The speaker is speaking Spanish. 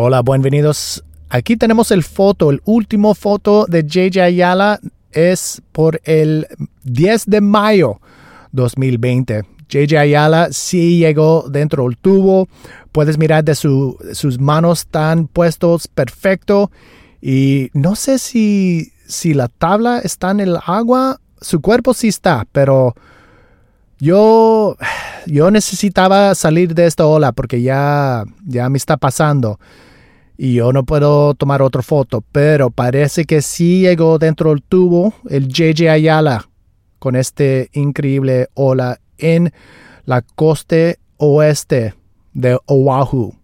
Hola, bienvenidos. Aquí tenemos el foto, el último foto de JJ Ayala es por el 10 de mayo 2020. JJ Ayala sí llegó dentro del tubo. Puedes mirar de sus manos están puestos perfecto. Y no sé si, si la tabla está en el agua. Su cuerpo sí está, pero yo, yo necesitaba salir de esta ola porque ya, ya me está pasando y yo no puedo tomar otra foto, pero parece que sí llegó dentro del tubo el JJ Ayala con este increíble ola en la costa oeste de Oahu.